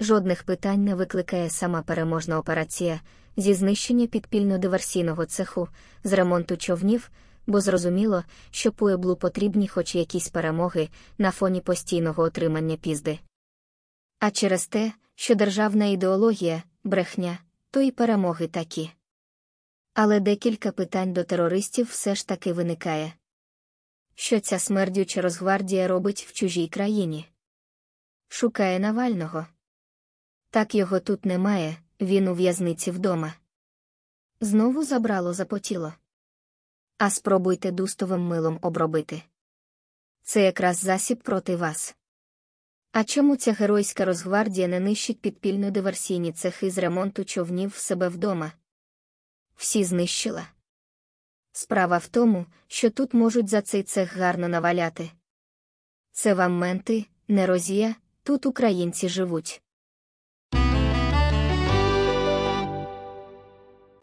Жодних питань не викликає сама переможна операція зі знищення підпільно-диверсійного цеху, з ремонту човнів, бо зрозуміло, що Пуеблу потрібні хоч якісь перемоги на фоні постійного отримання пізди. А через те, що державна ідеологія, брехня, то і перемоги такі. Але декілька питань до терористів все ж таки виникає. Що ця смердюча Росгвардія робить в чужій країні? Шукає Навального. Так його тут немає, він у в'язниці вдома. Знову забрало запотіло. А спробуйте дустовим милом обробити. Це якраз засіб проти вас. А чому ця геройська Росгвардія не нищить підпільно-диверсійні цехи з ремонту човнів в себе вдома? Всі знищила. Справа в тому, що тут можуть за цей цех гарно наваляти. Це вам менти, не розія, тут українці живуть.